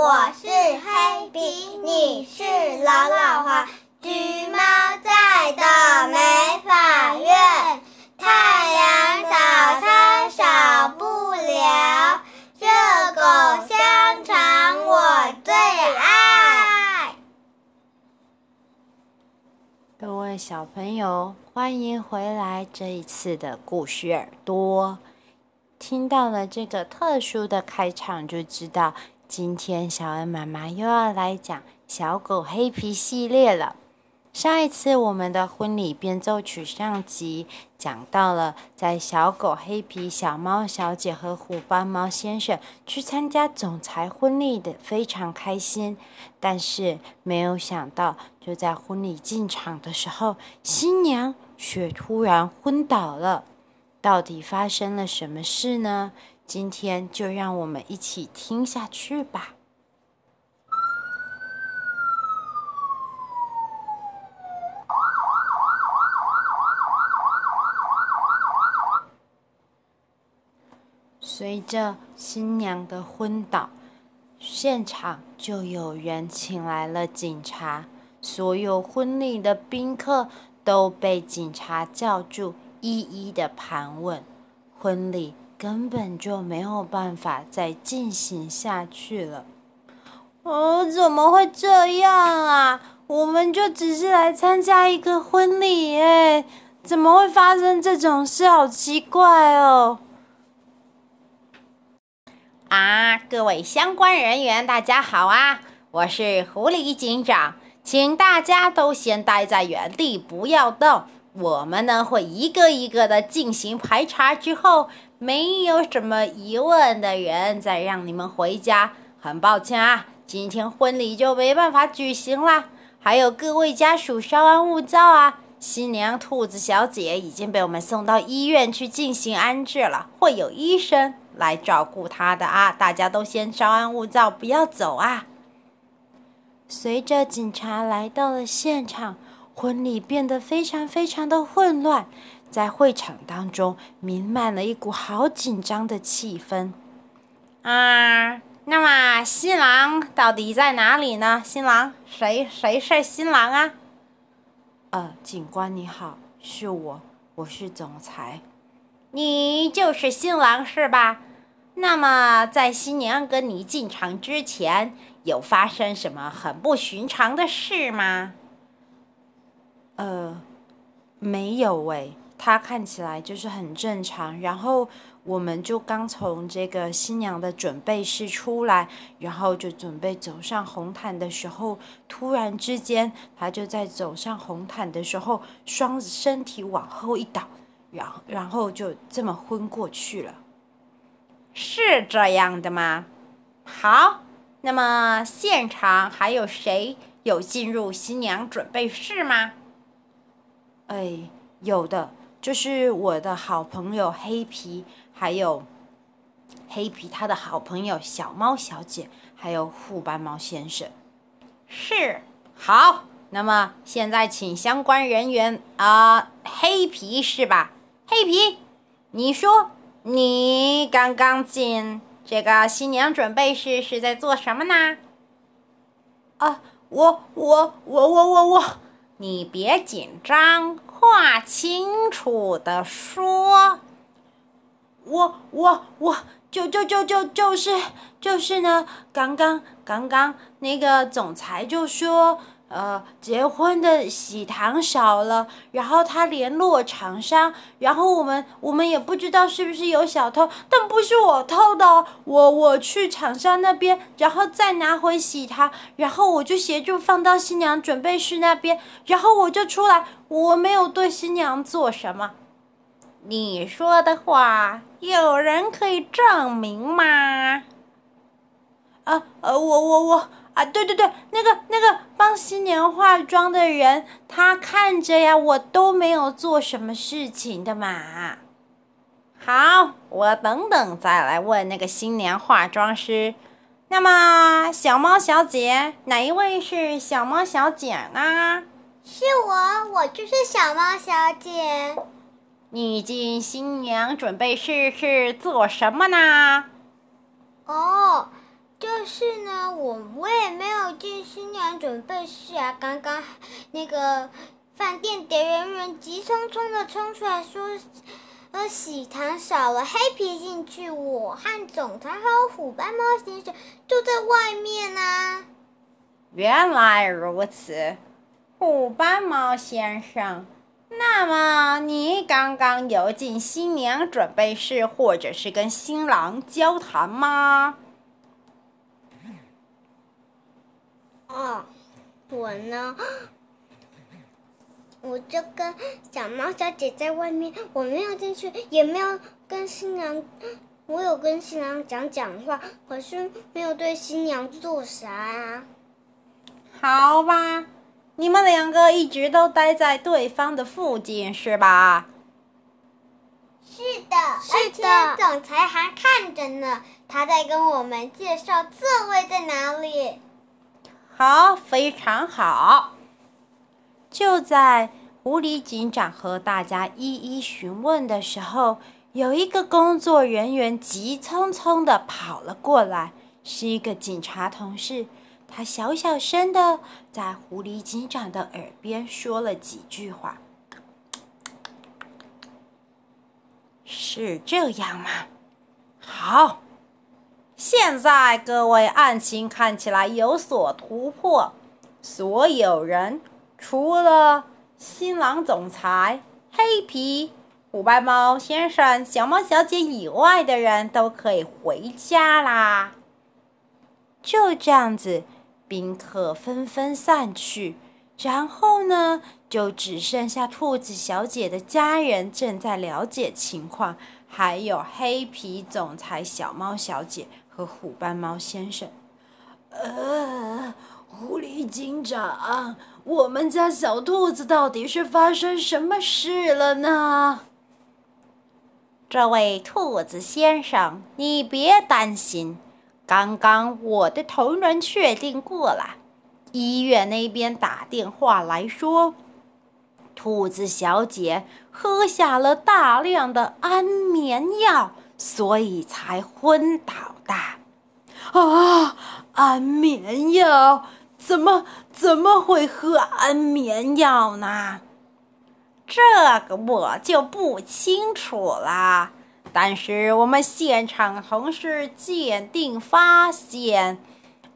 我是黑笔，你是老老黄。橘猫在的美法院，太阳早餐少不了，热狗香肠我最爱。各位小朋友，欢迎回来！这一次的故事耳朵，听到了这个特殊的开场，就知道。今天小恩妈妈又要来讲小狗黑皮系列了。上一次我们的婚礼变奏曲上集讲到了，在小狗黑皮、小猫小姐和虎斑猫先生去参加总裁婚礼的非常开心，但是没有想到，就在婚礼进场的时候，新娘却突然昏倒了。到底发生了什么事呢？今天就让我们一起听下去吧。随着新娘的昏倒，现场就有人请来了警察，所有婚礼的宾客都被警察叫住，一一的盘问婚礼。根本就没有办法再进行下去了。哦，怎么会这样啊？我们就只是来参加一个婚礼，哎，怎么会发生这种事？好奇怪哦！啊，各位相关人员，大家好啊！我是狐狸警长，请大家都先待在原地，不要动。我们呢会一个一个的进行排查之后。没有什么疑问的人，再让你们回家。很抱歉啊，今天婚礼就没办法举行了。还有各位家属稍安勿躁啊！新娘兔子小姐已经被我们送到医院去进行安置了，会有医生来照顾她的啊！大家都先稍安勿躁，不要走啊！随着警察来到了现场，婚礼变得非常非常的混乱。在会场当中弥漫了一股好紧张的气氛。啊，那么新郎到底在哪里呢？新郎，谁谁是新郎啊？呃，警官你好，是我，我是总裁。你就是新郎是吧？那么在新娘跟你进场之前，有发生什么很不寻常的事吗？呃，没有喂。他看起来就是很正常，然后我们就刚从这个新娘的准备室出来，然后就准备走上红毯的时候，突然之间，他就在走上红毯的时候，双身体往后一倒，然然后就这么昏过去了。是这样的吗？好，那么现场还有谁有进入新娘准备室吗？哎，有的。就是我的好朋友黑皮，还有黑皮他的好朋友小猫小姐，还有虎斑猫先生。是，好，那么现在请相关人员啊、呃，黑皮是吧？黑皮，你说你刚刚进这个新娘准备室是在做什么呢？啊，我我我我我我，你别紧张。话清楚的说，我我我就就就就就是就是呢，刚刚刚刚那个总裁就说。呃，结婚的喜糖少了，然后他联络厂商，然后我们我们也不知道是不是有小偷，但不是我偷的，哦我我去厂商那边，然后再拿回喜糖，然后我就协助放到新娘准备室那边，然后我就出来，我没有对新娘做什么。你说的话，有人可以证明吗？啊呃，我我我。啊，对对对，那个那个帮新娘化妆的人，他看着呀，我都没有做什么事情的嘛。好，我等等再来问那个新娘化妆师。那么，小猫小姐，哪一位是小猫小姐呢？是我，我就是小猫小姐。你进新娘准备试试做什么呢？哦。就是呢，我我也没有进新娘准备室啊。刚刚那个饭店的人员急匆匆的冲出来说，呃，喜糖少了，黑皮进去，我和总裁还有虎斑猫先生就在外面啊。原来如此，虎斑猫先生，那么你刚刚有进新娘准备室，或者是跟新郎交谈吗？哦，我呢，我就跟小猫小姐在外面，我没有进去，也没有跟新娘，我有跟新娘讲讲话，可是没有对新娘做啥啊。好吧，你们两个一直都待在对方的附近是吧？是的，是的，而且总裁还看着呢，他在跟我们介绍座位在哪里。好，非常好。就在狐狸警长和大家一一询问的时候，有一个工作人员急匆匆的跑了过来，是一个警察同事。他小小声的在狐狸警长的耳边说了几句话。是这样吗？好。现在各位案情看起来有所突破，所有人除了新郎总裁、黑皮、虎斑猫先生、小猫小姐以外的人都可以回家啦。就这样子，宾客纷纷散去，然后呢，就只剩下兔子小姐的家人正在了解情况，还有黑皮总裁、小猫小姐。和虎斑猫先生，呃，狐狸警长，我们家小兔子到底是发生什么事了呢？这位兔子先生，你别担心，刚刚我的同仁确定过了，医院那边打电话来说，兔子小姐喝下了大量的安眠药。所以才昏倒的啊！安眠药怎么怎么会喝安眠药呢？这个我就不清楚了。但是我们现场同事鉴定发现，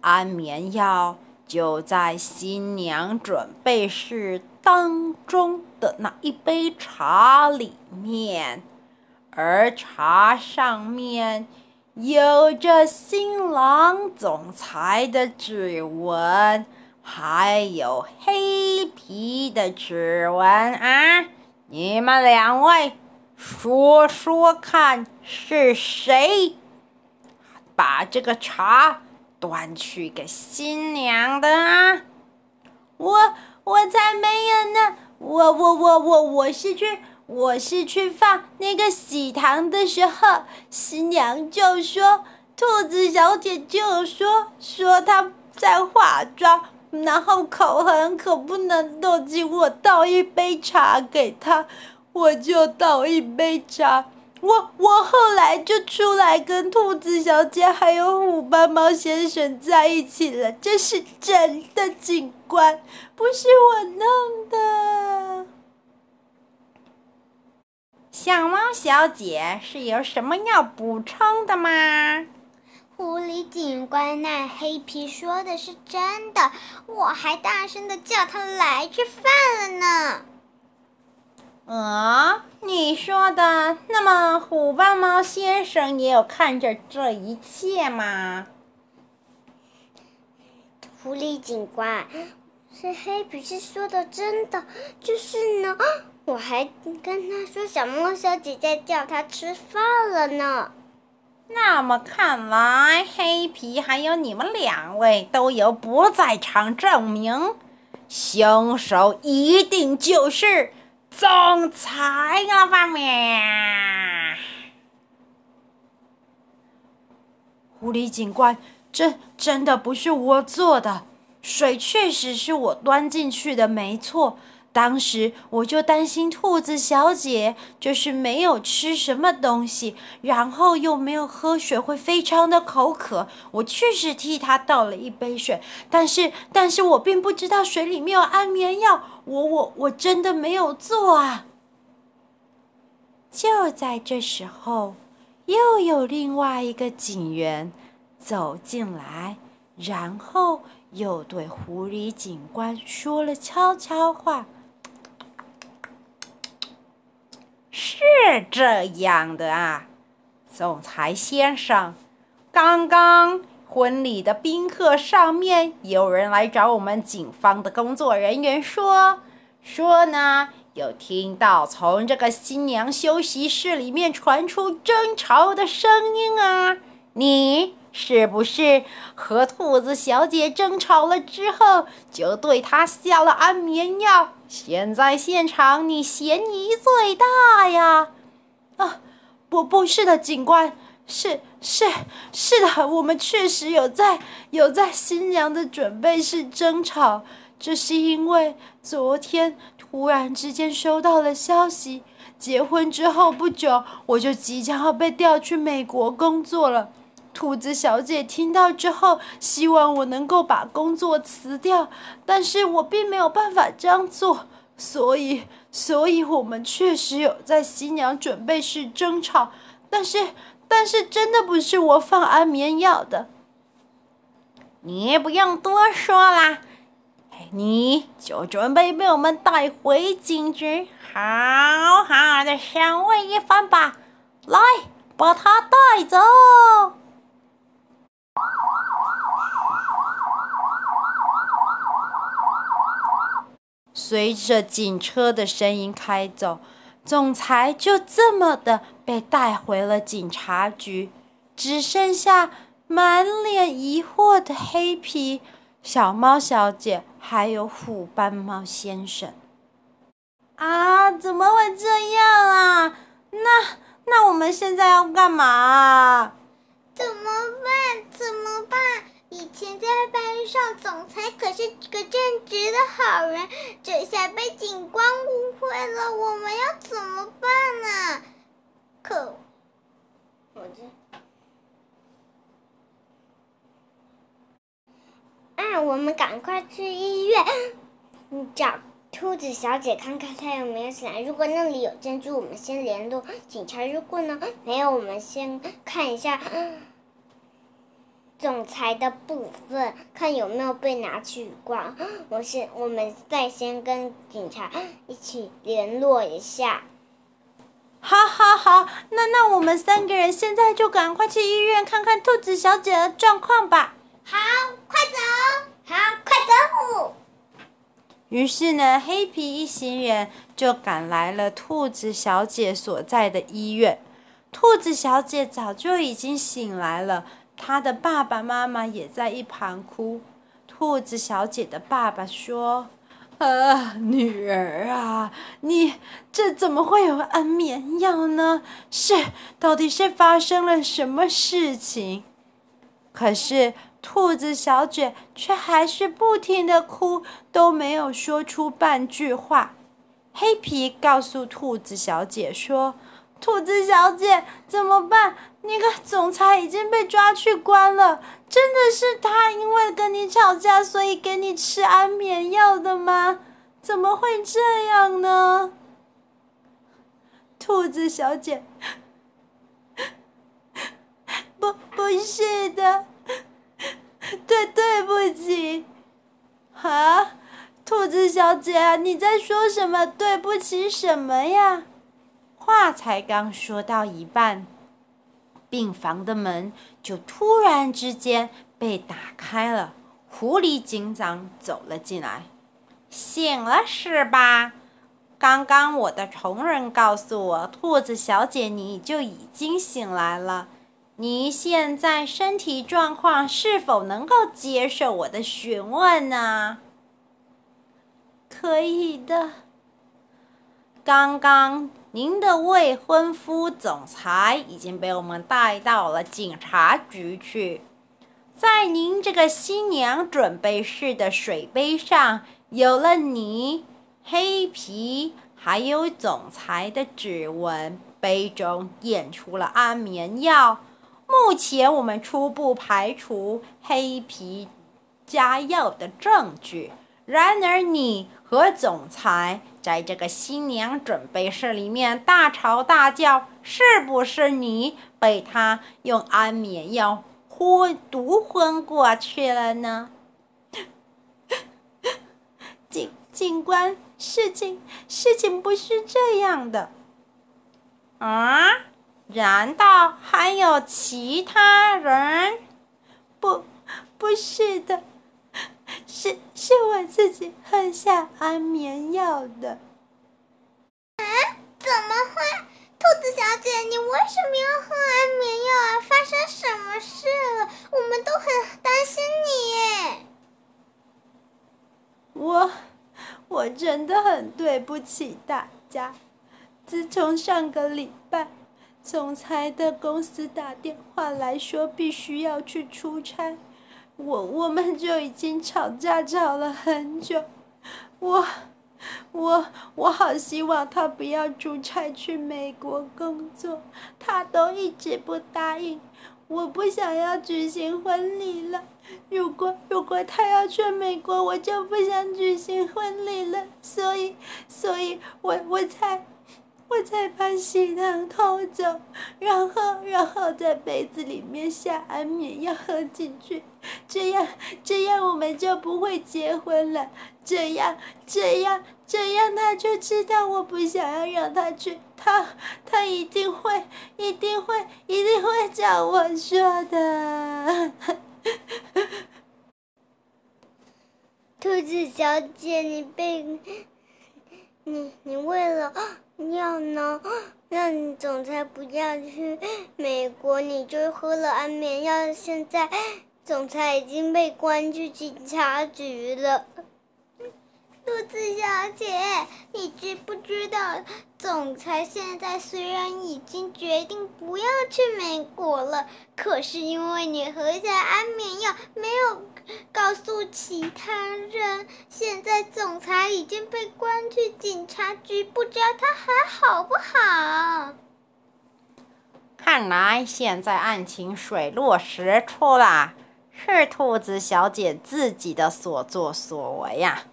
安眠药就在新娘准备室当中的那一杯茶里面。而茶上面有着新郎总裁的指纹，还有黑皮的指纹啊！你们两位说说看，是谁把这个茶端去给新娘的啊？我我才没有呢！我我我我我是去。我是去放那个喜糖的时候，新娘就说，兔子小姐就说说她在化妆，然后口痕可，不能动，请我倒一杯茶给她，我就倒一杯茶。我我后来就出来跟兔子小姐还有虎斑猫先生在一起了，这是真的，警官，不是我弄的。小猫小姐是有什么要补充的吗？狐狸警官，那黑皮说的是真的，我还大声的叫他来吃饭了呢。啊、嗯，你说的？那么虎斑猫先生也有看着这一切吗？狐狸警官，是黑皮是说的真的，就是呢。我还跟他说，小猫小姐在叫他吃饭了呢。那么看来，黑皮还有你们两位都有不在场证明，凶手一定就是总裁了吧？咩？狐狸警官，这真的不是我做的，水确实是我端进去的，没错。当时我就担心兔子小姐就是没有吃什么东西，然后又没有喝水，会非常的口渴。我确实替她倒了一杯水，但是，但是我并不知道水里面有安眠药。我，我，我真的没有做啊！就在这时候，又有另外一个警员走进来，然后又对狐狸警官说了悄悄话。是这样的啊，总裁先生，刚刚婚礼的宾客上面有人来找我们警方的工作人员说，说呢有听到从这个新娘休息室里面传出争吵的声音啊，你是不是和兔子小姐争吵了之后就对她下了安眠药？现在现场你嫌疑最大呀！啊，不，不是的，警官，是是是的，我们确实有在有在新娘的准备室争吵，这是因为昨天突然之间收到了消息，结婚之后不久我就即将要被调去美国工作了。兔子小姐听到之后，希望我能够把工作辞掉，但是我并没有办法这样做，所以，所以我们确实有在新娘准备室争吵，但是，但是真的不是我放安眠药的。你不用多说啦，你就准备被我们带回警局，好好的审问一番吧。来，把他带走。随着警车的声音开走，总裁就这么的被带回了警察局，只剩下满脸疑惑的黑皮小猫小姐，还有虎斑猫先生。啊，怎么会这样啊？那那我们现在要干嘛啊？怎么办？怎么办？以前在班上，总裁可是个正直的好人，这下被警官误会了，我们要怎么办呢？可！我这……啊，我们赶快去医院，找兔子小姐看看她有没有醒来。如果那里有珍珠，我们先联络警察；如果呢，没有，我们先看一下。总裁的部分，看有没有被拿去关。我先，我们再先跟警察一起联络一下。好，好，好，那那我们三个人现在就赶快去医院看看兔子小姐的状况吧。好，快走！好，快走！于是呢，黑皮一行人就赶来了兔子小姐所在的医院。兔子小姐早就已经醒来了。他的爸爸妈妈也在一旁哭。兔子小姐的爸爸说：“啊，女儿啊，你这怎么会有安眠药呢？是，到底是发生了什么事情？”可是兔子小姐却还是不停的哭，都没有说出半句话。黑皮告诉兔子小姐说：“兔子小姐，怎么办？”那个总裁已经被抓去关了，真的是他因为跟你吵架，所以给你吃安眠药的吗？怎么会这样呢？兔子小姐，不，不是的，对，对不起。啊，兔子小姐，你在说什么？对不起什么呀？话才刚说到一半。病房的门就突然之间被打开了，狐狸警长走了进来。醒了是吧？刚刚我的同仁告诉我，兔子小姐你就已经醒来了。你现在身体状况是否能够接受我的询问呢？可以的。刚刚。您的未婚夫总裁已经被我们带到了警察局去，在您这个新娘准备室的水杯上有了你黑皮还有总裁的指纹，杯中验出了安眠药。目前我们初步排除黑皮加药的证据。然而，你和总裁在这个新娘准备室里面大吵大叫，是不是你被他用安眠药昏毒昏过去了呢？警警官，事情事情不是这样的。啊？难道还有其他人？不，不是的。是是我自己喝下安眠药的。啊？怎么会？兔子小姐，你为什么要喝安眠药啊？发生什么事了？我们都很担心你耶。我我真的很对不起大家。自从上个礼拜，总裁的公司打电话来说必须要去出差。我我们就已经吵架吵了很久，我我我好希望他不要出差去美国工作，他都一直不答应。我不想要举行婚礼了，如果如果他要去美国，我就不想举行婚礼了。所以所以我我才。我才把喜糖偷走，然后，然后在杯子里面下安眠药喝进去，这样，这样我们就不会结婚了。这样，这样，这样他就知道我不想要让他去，他，他一定会，一定会，一定会叫我说的。兔子小姐，你被，你，你为了。要呢，让你总裁不要去美国，你就喝了安眠药。现在，总裁已经被关去警察局了。兔子小姐，你知不知道，总裁现在虽然已经决定不要去美国了，可是因为你喝下安眠药，没有告诉其他人，现在总裁已经被关去警察局，不知道他还好不好？看来现在案情水落石出了，是兔子小姐自己的所作所为呀。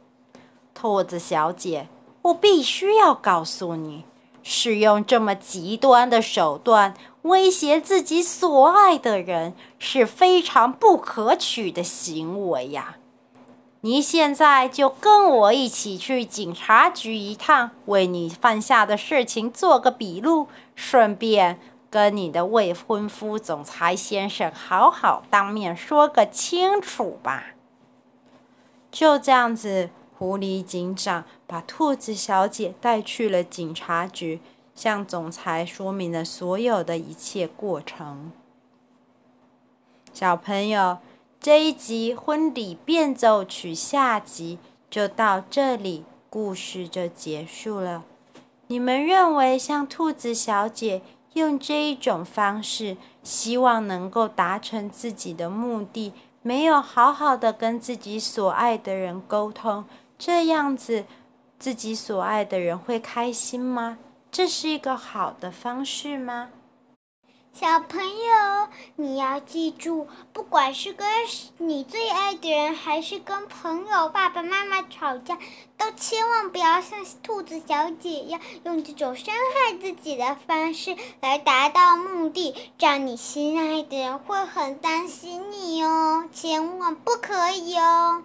兔子小姐，我必须要告诉你，使用这么极端的手段威胁自己所爱的人是非常不可取的行为呀！你现在就跟我一起去警察局一趟，为你犯下的事情做个笔录，顺便跟你的未婚夫总裁先生好好当面说个清楚吧。就这样子。狐狸警长把兔子小姐带去了警察局，向总裁说明了所有的一切过程。小朋友，这一集《婚礼变奏曲》下集就到这里，故事就结束了。你们认为像兔子小姐用这一种方式，希望能够达成自己的目的，没有好好的跟自己所爱的人沟通？这样子，自己所爱的人会开心吗？这是一个好的方式吗？小朋友，你要记住，不管是跟你最爱的人，还是跟朋友、爸爸妈妈吵架，都千万不要像兔子小姐一样，用这种伤害自己的方式来达到目的，这样你心爱的人会很担心你哦，千万不可以哦。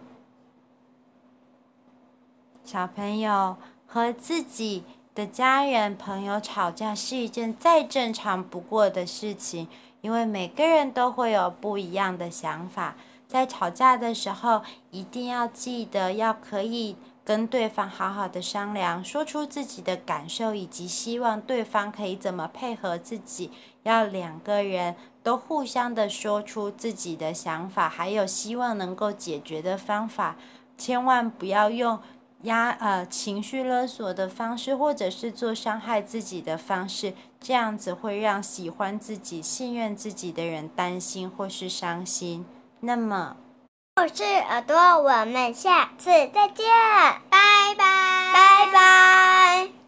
小朋友和自己的家人、朋友吵架是一件再正常不过的事情，因为每个人都会有不一样的想法。在吵架的时候，一定要记得要可以跟对方好好的商量，说出自己的感受，以及希望对方可以怎么配合自己。要两个人都互相的说出自己的想法，还有希望能够解决的方法，千万不要用。压呃情绪勒索的方式或者是做伤害自己的方式这样子会让喜欢自己信任自己的人担心或是伤心。那么我是耳朵我们下次再见。拜拜。拜拜。